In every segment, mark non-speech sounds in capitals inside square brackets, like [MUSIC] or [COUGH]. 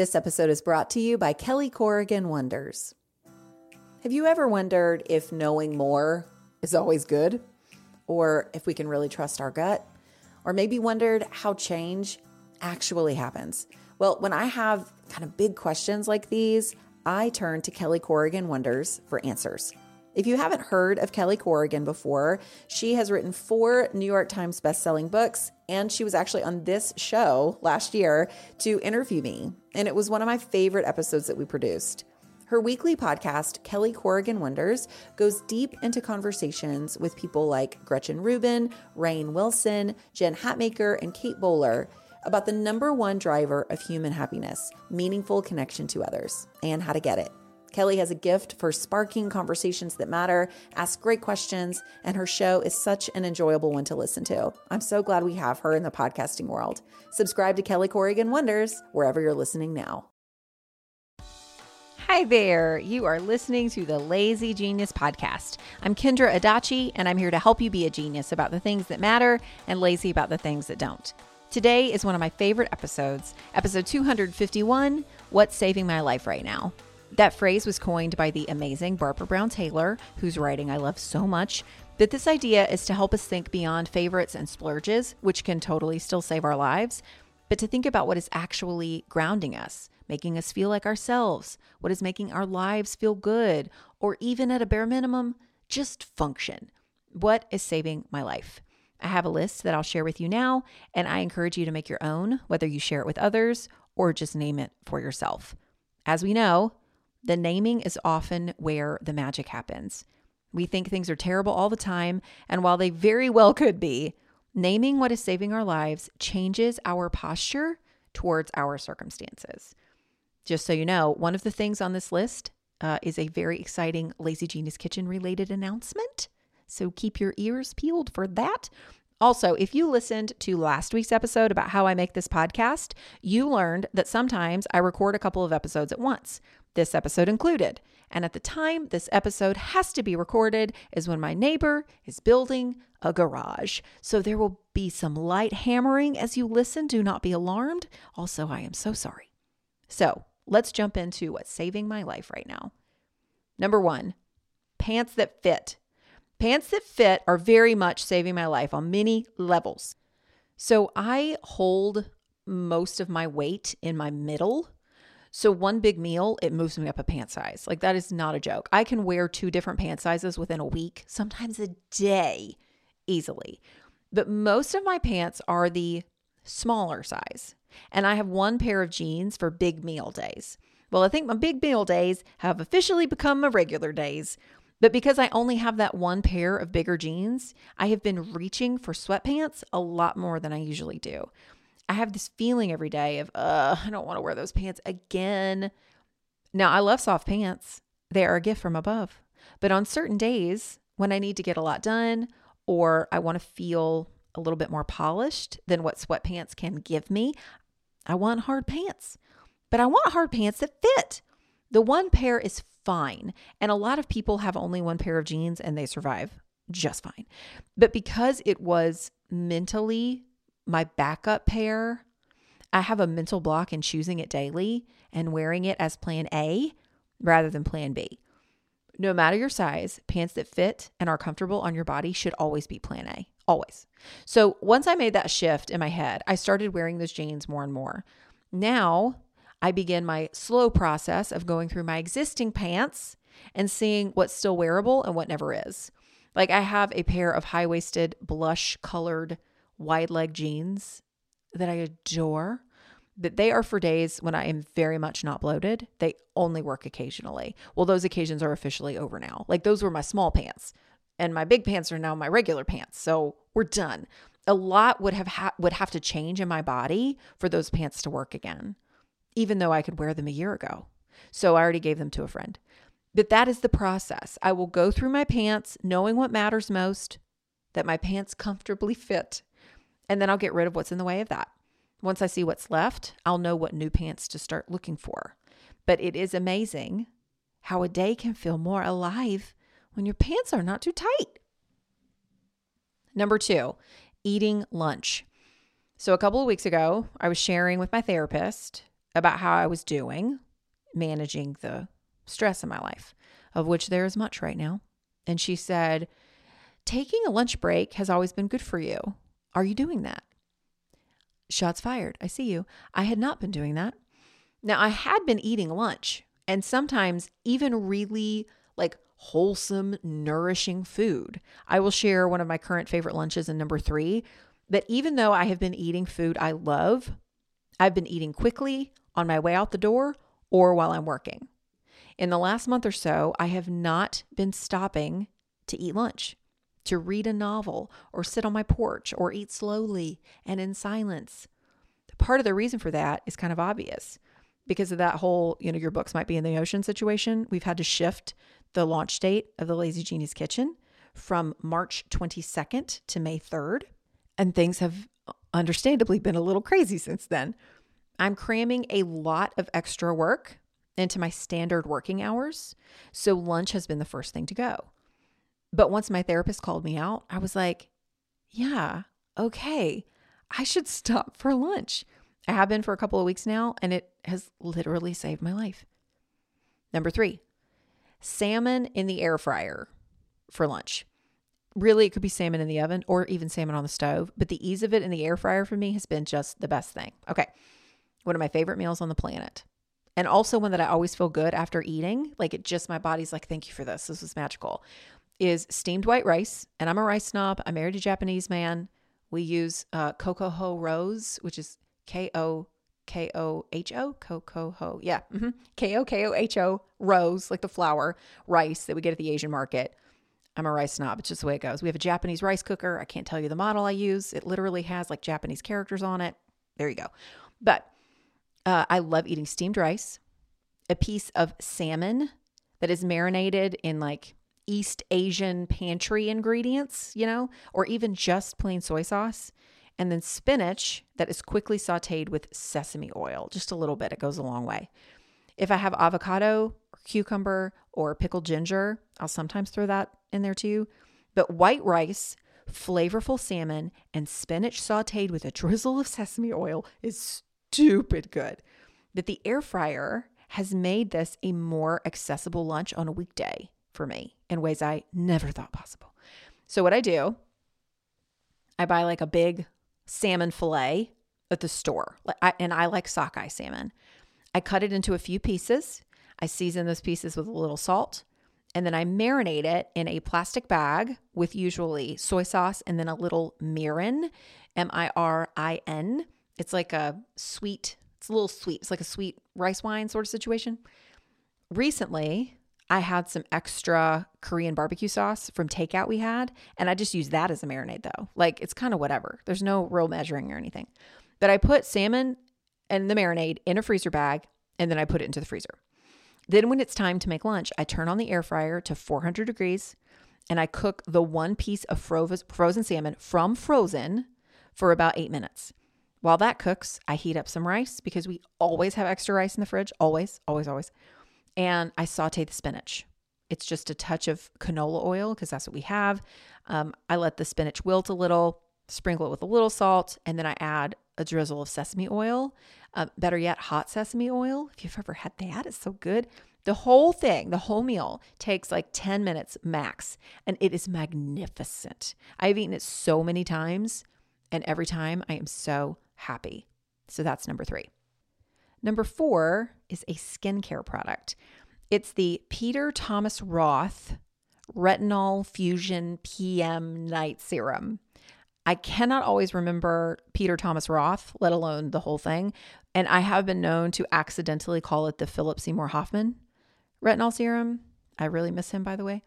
This episode is brought to you by Kelly Corrigan Wonders. Have you ever wondered if knowing more is always good? Or if we can really trust our gut? Or maybe wondered how change actually happens? Well, when I have kind of big questions like these, I turn to Kelly Corrigan Wonders for answers. If you haven't heard of Kelly Corrigan before, she has written four New York Times bestselling books, and she was actually on this show last year to interview me. And it was one of my favorite episodes that we produced. Her weekly podcast, Kelly Corrigan Wonders, goes deep into conversations with people like Gretchen Rubin, Rainn Wilson, Jen Hatmaker, and Kate Bowler about the number one driver of human happiness meaningful connection to others, and how to get it. Kelly has a gift for sparking conversations that matter, asks great questions, and her show is such an enjoyable one to listen to. I'm so glad we have her in the podcasting world. Subscribe to Kelly Corrigan Wonders wherever you're listening now. Hi there. You are listening to the Lazy Genius Podcast. I'm Kendra Adachi, and I'm here to help you be a genius about the things that matter and lazy about the things that don't. Today is one of my favorite episodes, episode 251 What's Saving My Life Right Now? That phrase was coined by the amazing Barbara Brown Taylor, whose writing I love so much. But this idea is to help us think beyond favorites and splurges, which can totally still save our lives, but to think about what is actually grounding us, making us feel like ourselves, what is making our lives feel good, or even at a bare minimum, just function. What is saving my life? I have a list that I'll share with you now, and I encourage you to make your own, whether you share it with others or just name it for yourself. As we know, the naming is often where the magic happens. We think things are terrible all the time, and while they very well could be, naming what is saving our lives changes our posture towards our circumstances. Just so you know, one of the things on this list uh, is a very exciting Lazy Genius Kitchen related announcement. So keep your ears peeled for that. Also, if you listened to last week's episode about how I make this podcast, you learned that sometimes I record a couple of episodes at once this episode included. And at the time this episode has to be recorded is when my neighbor is building a garage. So there will be some light hammering as you listen. Do not be alarmed. Also, I am so sorry. So let's jump into what's saving my life right now. Number one, pants that fit. Pants that fit are very much saving my life on many levels. So I hold most of my weight in my middle so one big meal, it moves me up a pant size. Like that is not a joke. I can wear two different pant sizes within a week, sometimes a day easily. But most of my pants are the smaller size. And I have one pair of jeans for big meal days. Well, I think my big meal days have officially become my regular days. But because I only have that one pair of bigger jeans, I have been reaching for sweatpants a lot more than I usually do. I have this feeling every day of, uh, I don't want to wear those pants again. Now, I love soft pants. They are a gift from above. But on certain days when I need to get a lot done or I want to feel a little bit more polished than what sweatpants can give me, I want hard pants. But I want hard pants that fit. The one pair is fine. And a lot of people have only one pair of jeans and they survive just fine. But because it was mentally my backup pair, I have a mental block in choosing it daily and wearing it as plan A rather than plan B. No matter your size, pants that fit and are comfortable on your body should always be plan A, always. So once I made that shift in my head, I started wearing those jeans more and more. Now I begin my slow process of going through my existing pants and seeing what's still wearable and what never is. Like I have a pair of high waisted, blush colored wide leg jeans that I adore. That they are for days when I am very much not bloated. They only work occasionally. Well, those occasions are officially over now. Like those were my small pants, and my big pants are now my regular pants. So we're done. A lot would have ha- would have to change in my body for those pants to work again, even though I could wear them a year ago. So I already gave them to a friend. But that is the process. I will go through my pants knowing what matters most, that my pants comfortably fit and then I'll get rid of what's in the way of that. Once I see what's left, I'll know what new pants to start looking for. But it is amazing how a day can feel more alive when your pants are not too tight. Number two, eating lunch. So, a couple of weeks ago, I was sharing with my therapist about how I was doing managing the stress in my life, of which there is much right now. And she said, Taking a lunch break has always been good for you. Are you doing that? Shots fired. I see you. I had not been doing that. Now, I had been eating lunch and sometimes even really like wholesome, nourishing food. I will share one of my current favorite lunches in number three. That even though I have been eating food I love, I've been eating quickly on my way out the door or while I'm working. In the last month or so, I have not been stopping to eat lunch, to read a novel, or sit on my porch, or eat slowly and in silence. Part of the reason for that is kind of obvious because of that whole, you know, your books might be in the ocean situation. We've had to shift the launch date of the Lazy Genius Kitchen from March 22nd to May 3rd. And things have uh, understandably been a little crazy since then. I'm cramming a lot of extra work into my standard working hours. So lunch has been the first thing to go. But once my therapist called me out, I was like, yeah, okay, I should stop [LAUGHS] for lunch. I have been for a couple of weeks now, and it has literally saved my life. Number three, salmon in the air fryer for lunch. Really, it could be salmon in the oven or even salmon on the stove, but the ease of it in the air fryer for me has been just the best thing. Okay. One of my favorite meals on the planet. And also one that I always feel good after eating. Like it just, my body's like, thank you for this. This was magical. Is steamed white rice. And I'm a rice snob. I'm married a Japanese man. We use uh, Kokoho Rose, which is K O K O H O, Kokoho. Yeah. Mm-hmm. K O K O H O, rose, like the flower, rice that we get at the Asian market. I'm a rice snob. It's just the way it goes. We have a Japanese rice cooker. I can't tell you the model I use. It literally has like Japanese characters on it. There you go. But uh, I love eating steamed rice, a piece of salmon that is marinated in like East Asian pantry ingredients, you know, or even just plain soy sauce. And then spinach that is quickly sauteed with sesame oil, just a little bit. It goes a long way. If I have avocado, or cucumber, or pickled ginger, I'll sometimes throw that in there too. But white rice, flavorful salmon, and spinach sauteed with a drizzle of sesame oil is stupid good. That the air fryer has made this a more accessible lunch on a weekday for me in ways I never thought possible. So, what I do, I buy like a big salmon fillet at the store, and I like sockeye salmon. I cut it into a few pieces. I season those pieces with a little salt, and then I marinate it in a plastic bag with usually soy sauce and then a little mirin, M I R I N. It's like a sweet, it's a little sweet. It's like a sweet rice wine sort of situation. Recently, I had some extra Korean barbecue sauce from takeout we had, and I just used that as a marinade though. Like it's kind of whatever. There's no real measuring or anything. But I put salmon and the marinade in a freezer bag, and then I put it into the freezer. Then, when it's time to make lunch, I turn on the air fryer to 400 degrees and I cook the one piece of frozen salmon from frozen for about eight minutes. While that cooks, I heat up some rice because we always have extra rice in the fridge, always, always, always. And I saute the spinach. It's just a touch of canola oil because that's what we have. Um, I let the spinach wilt a little, sprinkle it with a little salt, and then I add a drizzle of sesame oil. Uh, better yet, hot sesame oil. If you've ever had that, it's so good. The whole thing, the whole meal takes like 10 minutes max, and it is magnificent. I've eaten it so many times, and every time I am so happy. So that's number three. Number four is a skincare product. It's the Peter Thomas Roth Retinol Fusion PM Night Serum. I cannot always remember Peter Thomas Roth, let alone the whole thing. And I have been known to accidentally call it the Philip Seymour Hoffman retinol serum. I really miss him, by the way.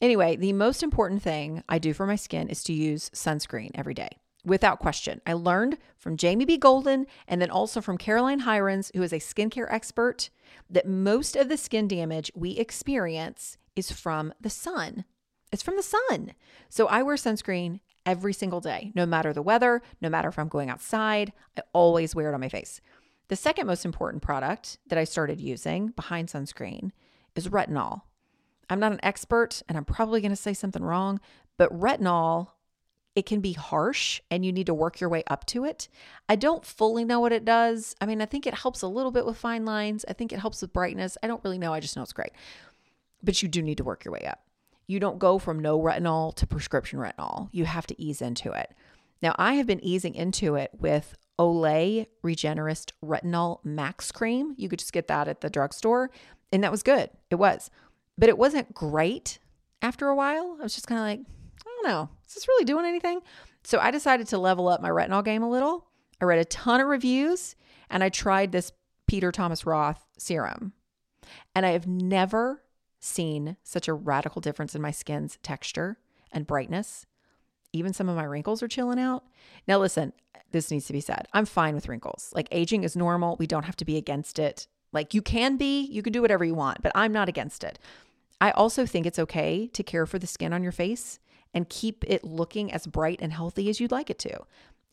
Anyway, the most important thing I do for my skin is to use sunscreen every day without question. I learned from Jamie B. Golden and then also from Caroline Hirons, who is a skincare expert, that most of the skin damage we experience is from the sun. It's from the sun. So I wear sunscreen every single day, no matter the weather, no matter if I'm going outside. I always wear it on my face. The second most important product that I started using behind sunscreen is retinol. I'm not an expert and I'm probably going to say something wrong, but retinol it can be harsh and you need to work your way up to it. I don't fully know what it does. I mean, I think it helps a little bit with fine lines. I think it helps with brightness. I don't really know. I just know it's great. But you do need to work your way up. You don't go from no retinol to prescription retinol. You have to ease into it. Now, I have been easing into it with Olay Regenerist Retinol Max Cream. You could just get that at the drugstore, and that was good. It was. But it wasn't great after a while. I was just kind of like, don't know, is this really doing anything? So I decided to level up my retinol game a little. I read a ton of reviews and I tried this Peter Thomas Roth serum. And I have never seen such a radical difference in my skin's texture and brightness. Even some of my wrinkles are chilling out. Now, listen, this needs to be said. I'm fine with wrinkles. Like aging is normal. We don't have to be against it. Like you can be, you can do whatever you want, but I'm not against it. I also think it's okay to care for the skin on your face and keep it looking as bright and healthy as you'd like it to.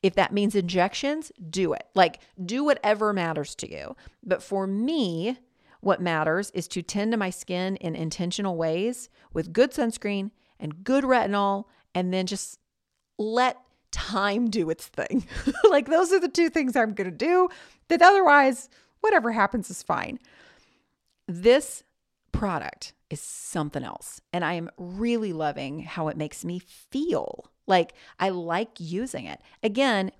If that means injections, do it. Like, do whatever matters to you. But for me, what matters is to tend to my skin in intentional ways with good sunscreen and good retinol, and then just let time do its thing. [LAUGHS] like, those are the two things I'm going to do. That otherwise, whatever happens is fine. This product is something else. And I am really loving how it makes me feel. Like I like using it. Again,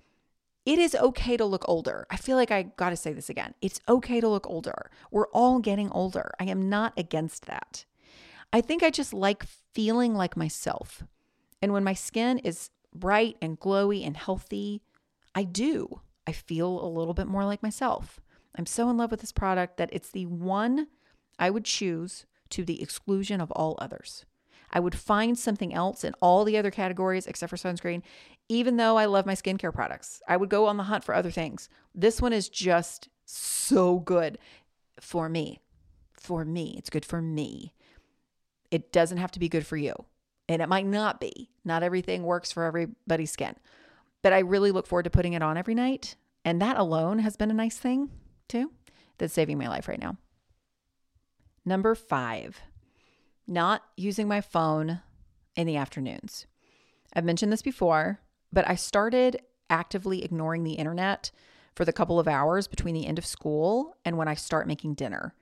it is okay to look older. I feel like I got to say this again. It's okay to look older. We're all getting older. I am not against that. I think I just like feeling like myself. And when my skin is bright and glowy and healthy, I do. I feel a little bit more like myself. I'm so in love with this product that it's the one I would choose to the exclusion of all others. I would find something else in all the other categories except for sunscreen, even though I love my skincare products. I would go on the hunt for other things. This one is just so good for me. For me. It's good for me. It doesn't have to be good for you. And it might not be. Not everything works for everybody's skin. But I really look forward to putting it on every night. And that alone has been a nice thing, too, that's saving my life right now. Number five, not using my phone in the afternoons. I've mentioned this before, but I started actively ignoring the internet for the couple of hours between the end of school and when I start making dinner.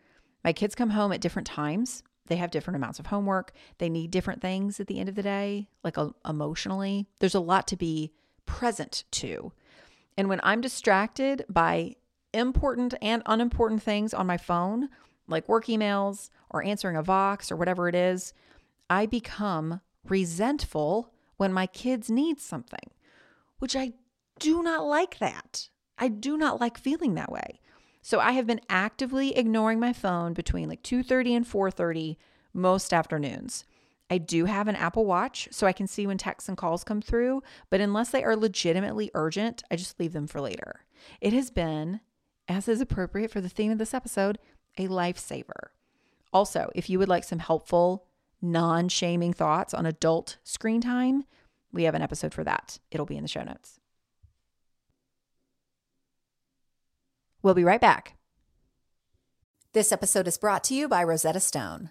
My kids come home at different times. They have different amounts of homework. They need different things at the end of the day, like uh, emotionally. There's a lot to be present to. And when I'm distracted by important and unimportant things on my phone, like work emails or answering a Vox or whatever it is, I become resentful when my kids need something, which I do not like that. I do not like feeling that way. So I have been actively ignoring my phone between like 2:30 and 4:30 most afternoons. I do have an Apple Watch so I can see when texts and calls come through, but unless they are legitimately urgent, I just leave them for later. It has been as is appropriate for the theme of this episode, a lifesaver. Also, if you would like some helpful, non shaming thoughts on adult screen time, we have an episode for that. It'll be in the show notes. We'll be right back. This episode is brought to you by Rosetta Stone.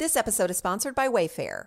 This episode is sponsored by Wayfair.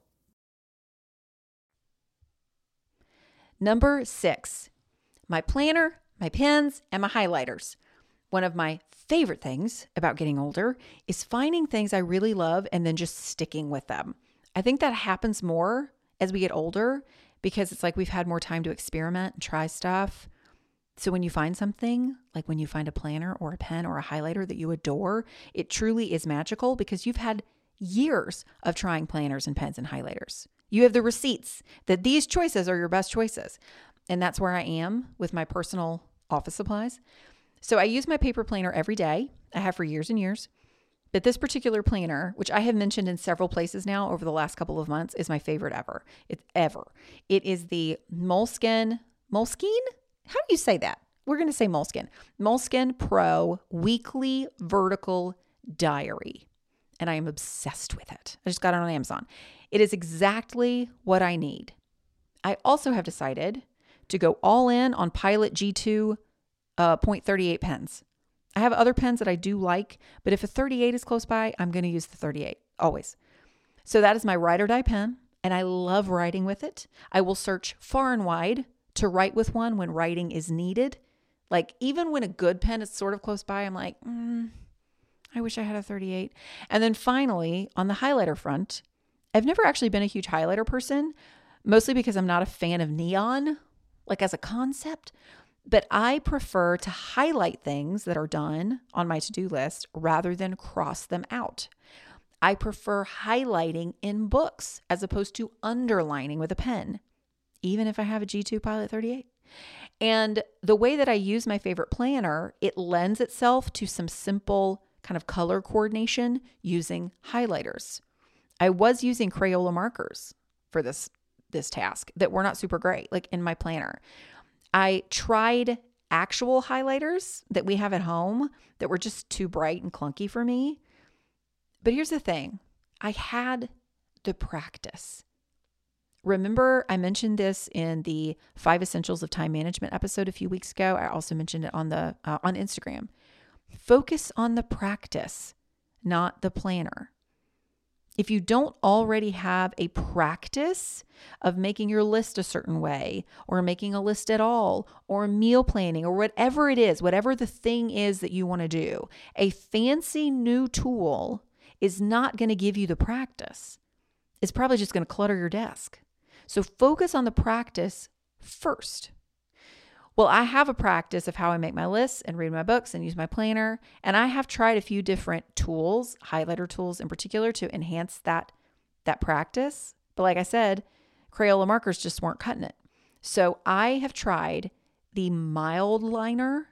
Number six, my planner, my pens, and my highlighters. One of my favorite things about getting older is finding things I really love and then just sticking with them. I think that happens more as we get older because it's like we've had more time to experiment and try stuff. So when you find something, like when you find a planner or a pen or a highlighter that you adore, it truly is magical because you've had years of trying planners and pens and highlighters. You have the receipts that these choices are your best choices. And that's where I am with my personal office supplies. So I use my paper planner every day. I have for years and years. But this particular planner, which I have mentioned in several places now over the last couple of months, is my favorite ever. It's ever. It is the Moleskine, Moleskine? How do you say that? We're going to say Moleskine. Moleskine Pro Weekly Vertical Diary. And I am obsessed with it. I just got it on Amazon. It is exactly what I need. I also have decided to go all in on Pilot G2 uh, 0.38 pens. I have other pens that I do like, but if a 38 is close by, I'm going to use the 38 always. So that is my ride or die pen, and I love writing with it. I will search far and wide to write with one when writing is needed. Like even when a good pen is sort of close by, I'm like, mm, I wish I had a 38. And then finally, on the highlighter front, I've never actually been a huge highlighter person, mostly because I'm not a fan of neon, like as a concept. But I prefer to highlight things that are done on my to do list rather than cross them out. I prefer highlighting in books as opposed to underlining with a pen, even if I have a G2 Pilot 38. And the way that I use my favorite planner, it lends itself to some simple kind of color coordination using highlighters. I was using Crayola markers for this this task that were not super great like in my planner. I tried actual highlighters that we have at home that were just too bright and clunky for me. But here's the thing. I had the practice. Remember, I mentioned this in the five essentials of time management episode a few weeks ago. I also mentioned it on the uh, on Instagram. Focus on the practice, not the planner. If you don't already have a practice of making your list a certain way, or making a list at all, or meal planning, or whatever it is, whatever the thing is that you want to do, a fancy new tool is not going to give you the practice. It's probably just going to clutter your desk. So focus on the practice first. Well, I have a practice of how I make my lists and read my books and use my planner. And I have tried a few different tools, highlighter tools in particular, to enhance that, that practice. But like I said, Crayola markers just weren't cutting it. So I have tried the Mildliner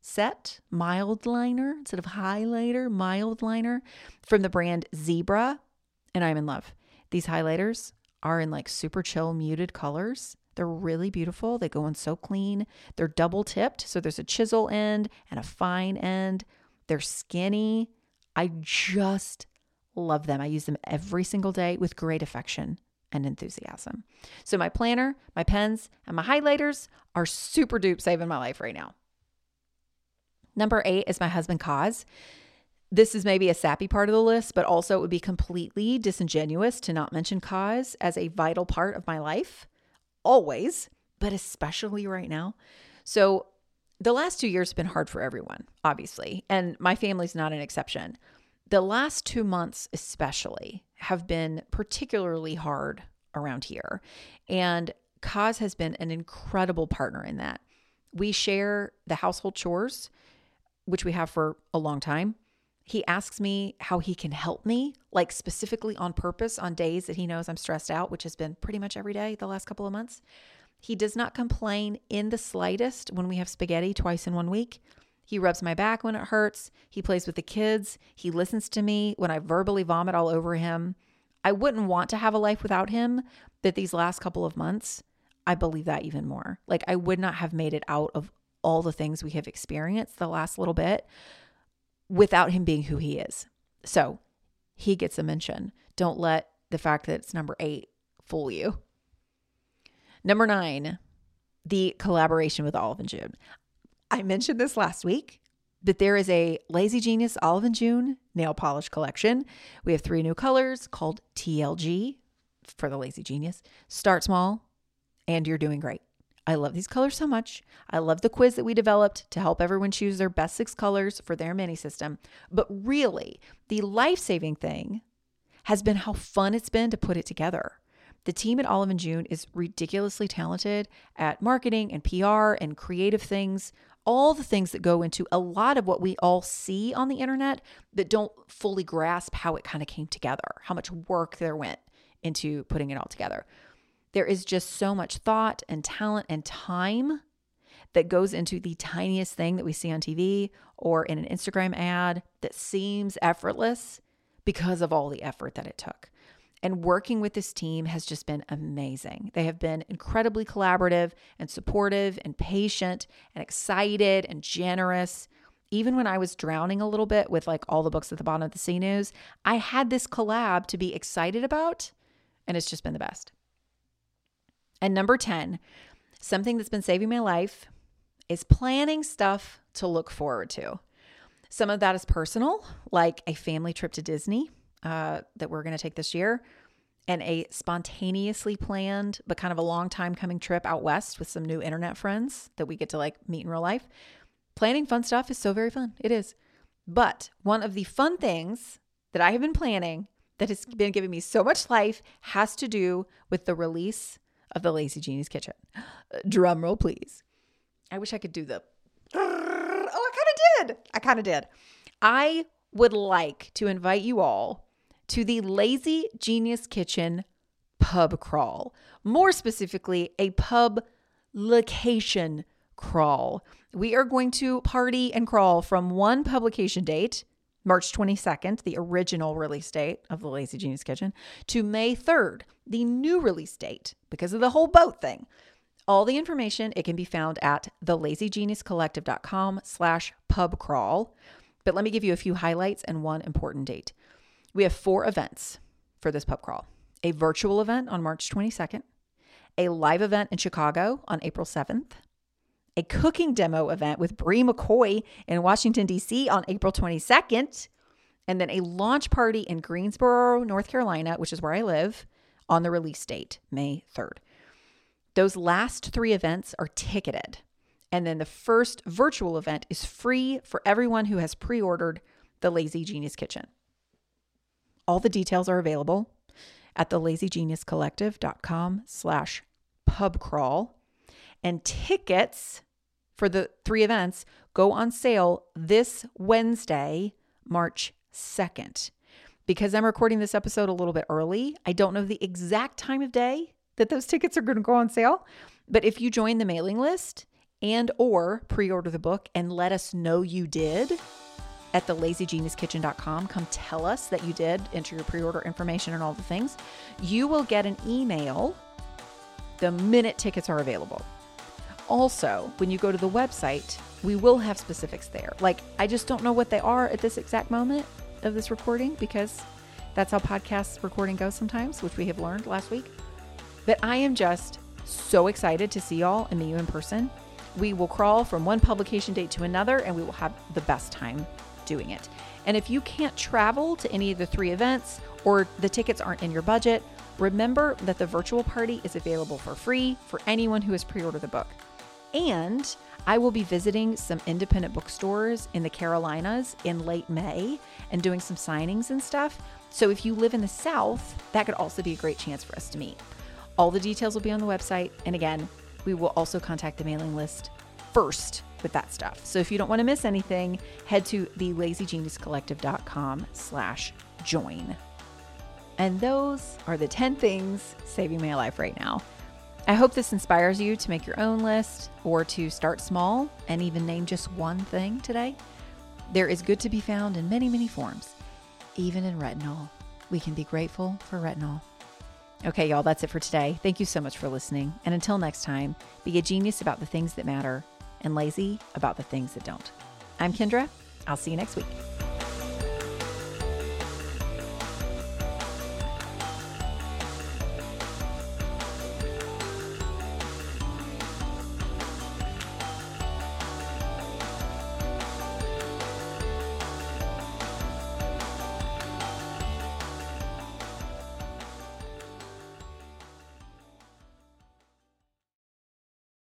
set, Mildliner instead of highlighter, Mildliner from the brand Zebra. And I'm in love. These highlighters are in like super chill, muted colors. They're really beautiful. They go in so clean. They're double tipped. So there's a chisel end and a fine end. They're skinny. I just love them. I use them every single day with great affection and enthusiasm. So my planner, my pens, and my highlighters are super dupe saving my life right now. Number eight is my husband Kaz. This is maybe a sappy part of the list, but also it would be completely disingenuous to not mention Kaz as a vital part of my life always, but especially right now. So, the last two years have been hard for everyone, obviously, and my family's not an exception. The last two months, especially, have been particularly hard around here. And Kaz has been an incredible partner in that. We share the household chores, which we have for a long time. He asks me how he can help me, like specifically on purpose on days that he knows I'm stressed out, which has been pretty much every day the last couple of months. He does not complain in the slightest when we have spaghetti twice in one week. He rubs my back when it hurts. He plays with the kids. He listens to me when I verbally vomit all over him. I wouldn't want to have a life without him, but these last couple of months, I believe that even more. Like I would not have made it out of all the things we have experienced the last little bit without him being who he is. So he gets a mention. Don't let the fact that it's number eight fool you. Number nine, the collaboration with Olive and June. I mentioned this last week, but there is a Lazy Genius Olive and June nail polish collection. We have three new colors called TLG for the Lazy Genius. Start small, and you're doing great. I love these colors so much. I love the quiz that we developed to help everyone choose their best six colors for their mini system. But really, the life saving thing has been how fun it's been to put it together. The team at Olive and June is ridiculously talented at marketing and PR and creative things, all the things that go into a lot of what we all see on the internet that don't fully grasp how it kind of came together, how much work there went into putting it all together. There is just so much thought and talent and time that goes into the tiniest thing that we see on TV or in an Instagram ad that seems effortless because of all the effort that it took. And working with this team has just been amazing. They have been incredibly collaborative and supportive and patient and excited and generous. Even when I was drowning a little bit with like all the books at the bottom of the sea News, I had this collab to be excited about, and it's just been the best. And number 10, something that's been saving my life is planning stuff to look forward to. Some of that is personal, like a family trip to Disney uh, that we're going to take this year, and a spontaneously planned but kind of a long time coming trip out west with some new internet friends that we get to like meet in real life. Planning fun stuff is so very fun. It is. But one of the fun things that I have been planning that has been giving me so much life has to do with the release of the Lazy Genius Kitchen. [GASPS] Drum roll, please. I wish I could do the. [LAUGHS] Oh, I kind of did. I kind of did. I would like to invite you all to the Lazy Genius Kitchen pub crawl. More specifically, a pub location crawl. We are going to party and crawl from one publication date, March 22nd, the original release date of the Lazy Genius Kitchen, to May 3rd, the new release date, because of the whole boat thing. All the information, it can be found at thelazygeniuscollective.com slash pub crawl. But let me give you a few highlights and one important date. We have four events for this pub crawl. A virtual event on March 22nd, a live event in Chicago on April 7th, a cooking demo event with Bri McCoy in Washington, D.C. on April 22nd, and then a launch party in Greensboro, North Carolina, which is where I live, on the release date, May 3rd. Those last three events are ticketed. And then the first virtual event is free for everyone who has pre ordered the Lazy Genius Kitchen. All the details are available at thelazygeniuscollective.com slash pubcrawl. And tickets for the three events go on sale this Wednesday, March 2nd. Because I'm recording this episode a little bit early, I don't know the exact time of day that those [LAUGHS] tickets are going to go on sale. But if you join the mailing list and or pre-order the book and let us know you did at the lazygeniuskitchen.com, come tell us that you did, enter your pre-order information and all the things, you will get an email the minute tickets are available. Also, when you go to the website, we will have specifics there. Like, I just don't know what they are at this exact moment of this recording because that's how podcast recording goes sometimes, which we have learned last week. But I am just so excited to see y'all and meet you in person. We will crawl from one publication date to another and we will have the best time doing it. And if you can't travel to any of the three events or the tickets aren't in your budget, remember that the virtual party is available for free for anyone who has pre ordered the book. And I will be visiting some independent bookstores in the Carolinas in late May and doing some signings and stuff. So if you live in the South, that could also be a great chance for us to meet. All the details will be on the website. And again, we will also contact the mailing list first with that stuff. So if you don't want to miss anything, head to the lazygeniuscollective.com slash join. And those are the 10 things saving my life right now. I hope this inspires you to make your own list or to start small and even name just one thing today. There is good to be found in many, many forms, even in retinol. we can be grateful for retinol. Okay, y'all, that's it for today. Thank you so much for listening. And until next time, be a genius about the things that matter and lazy about the things that don't. I'm Kendra. I'll see you next week.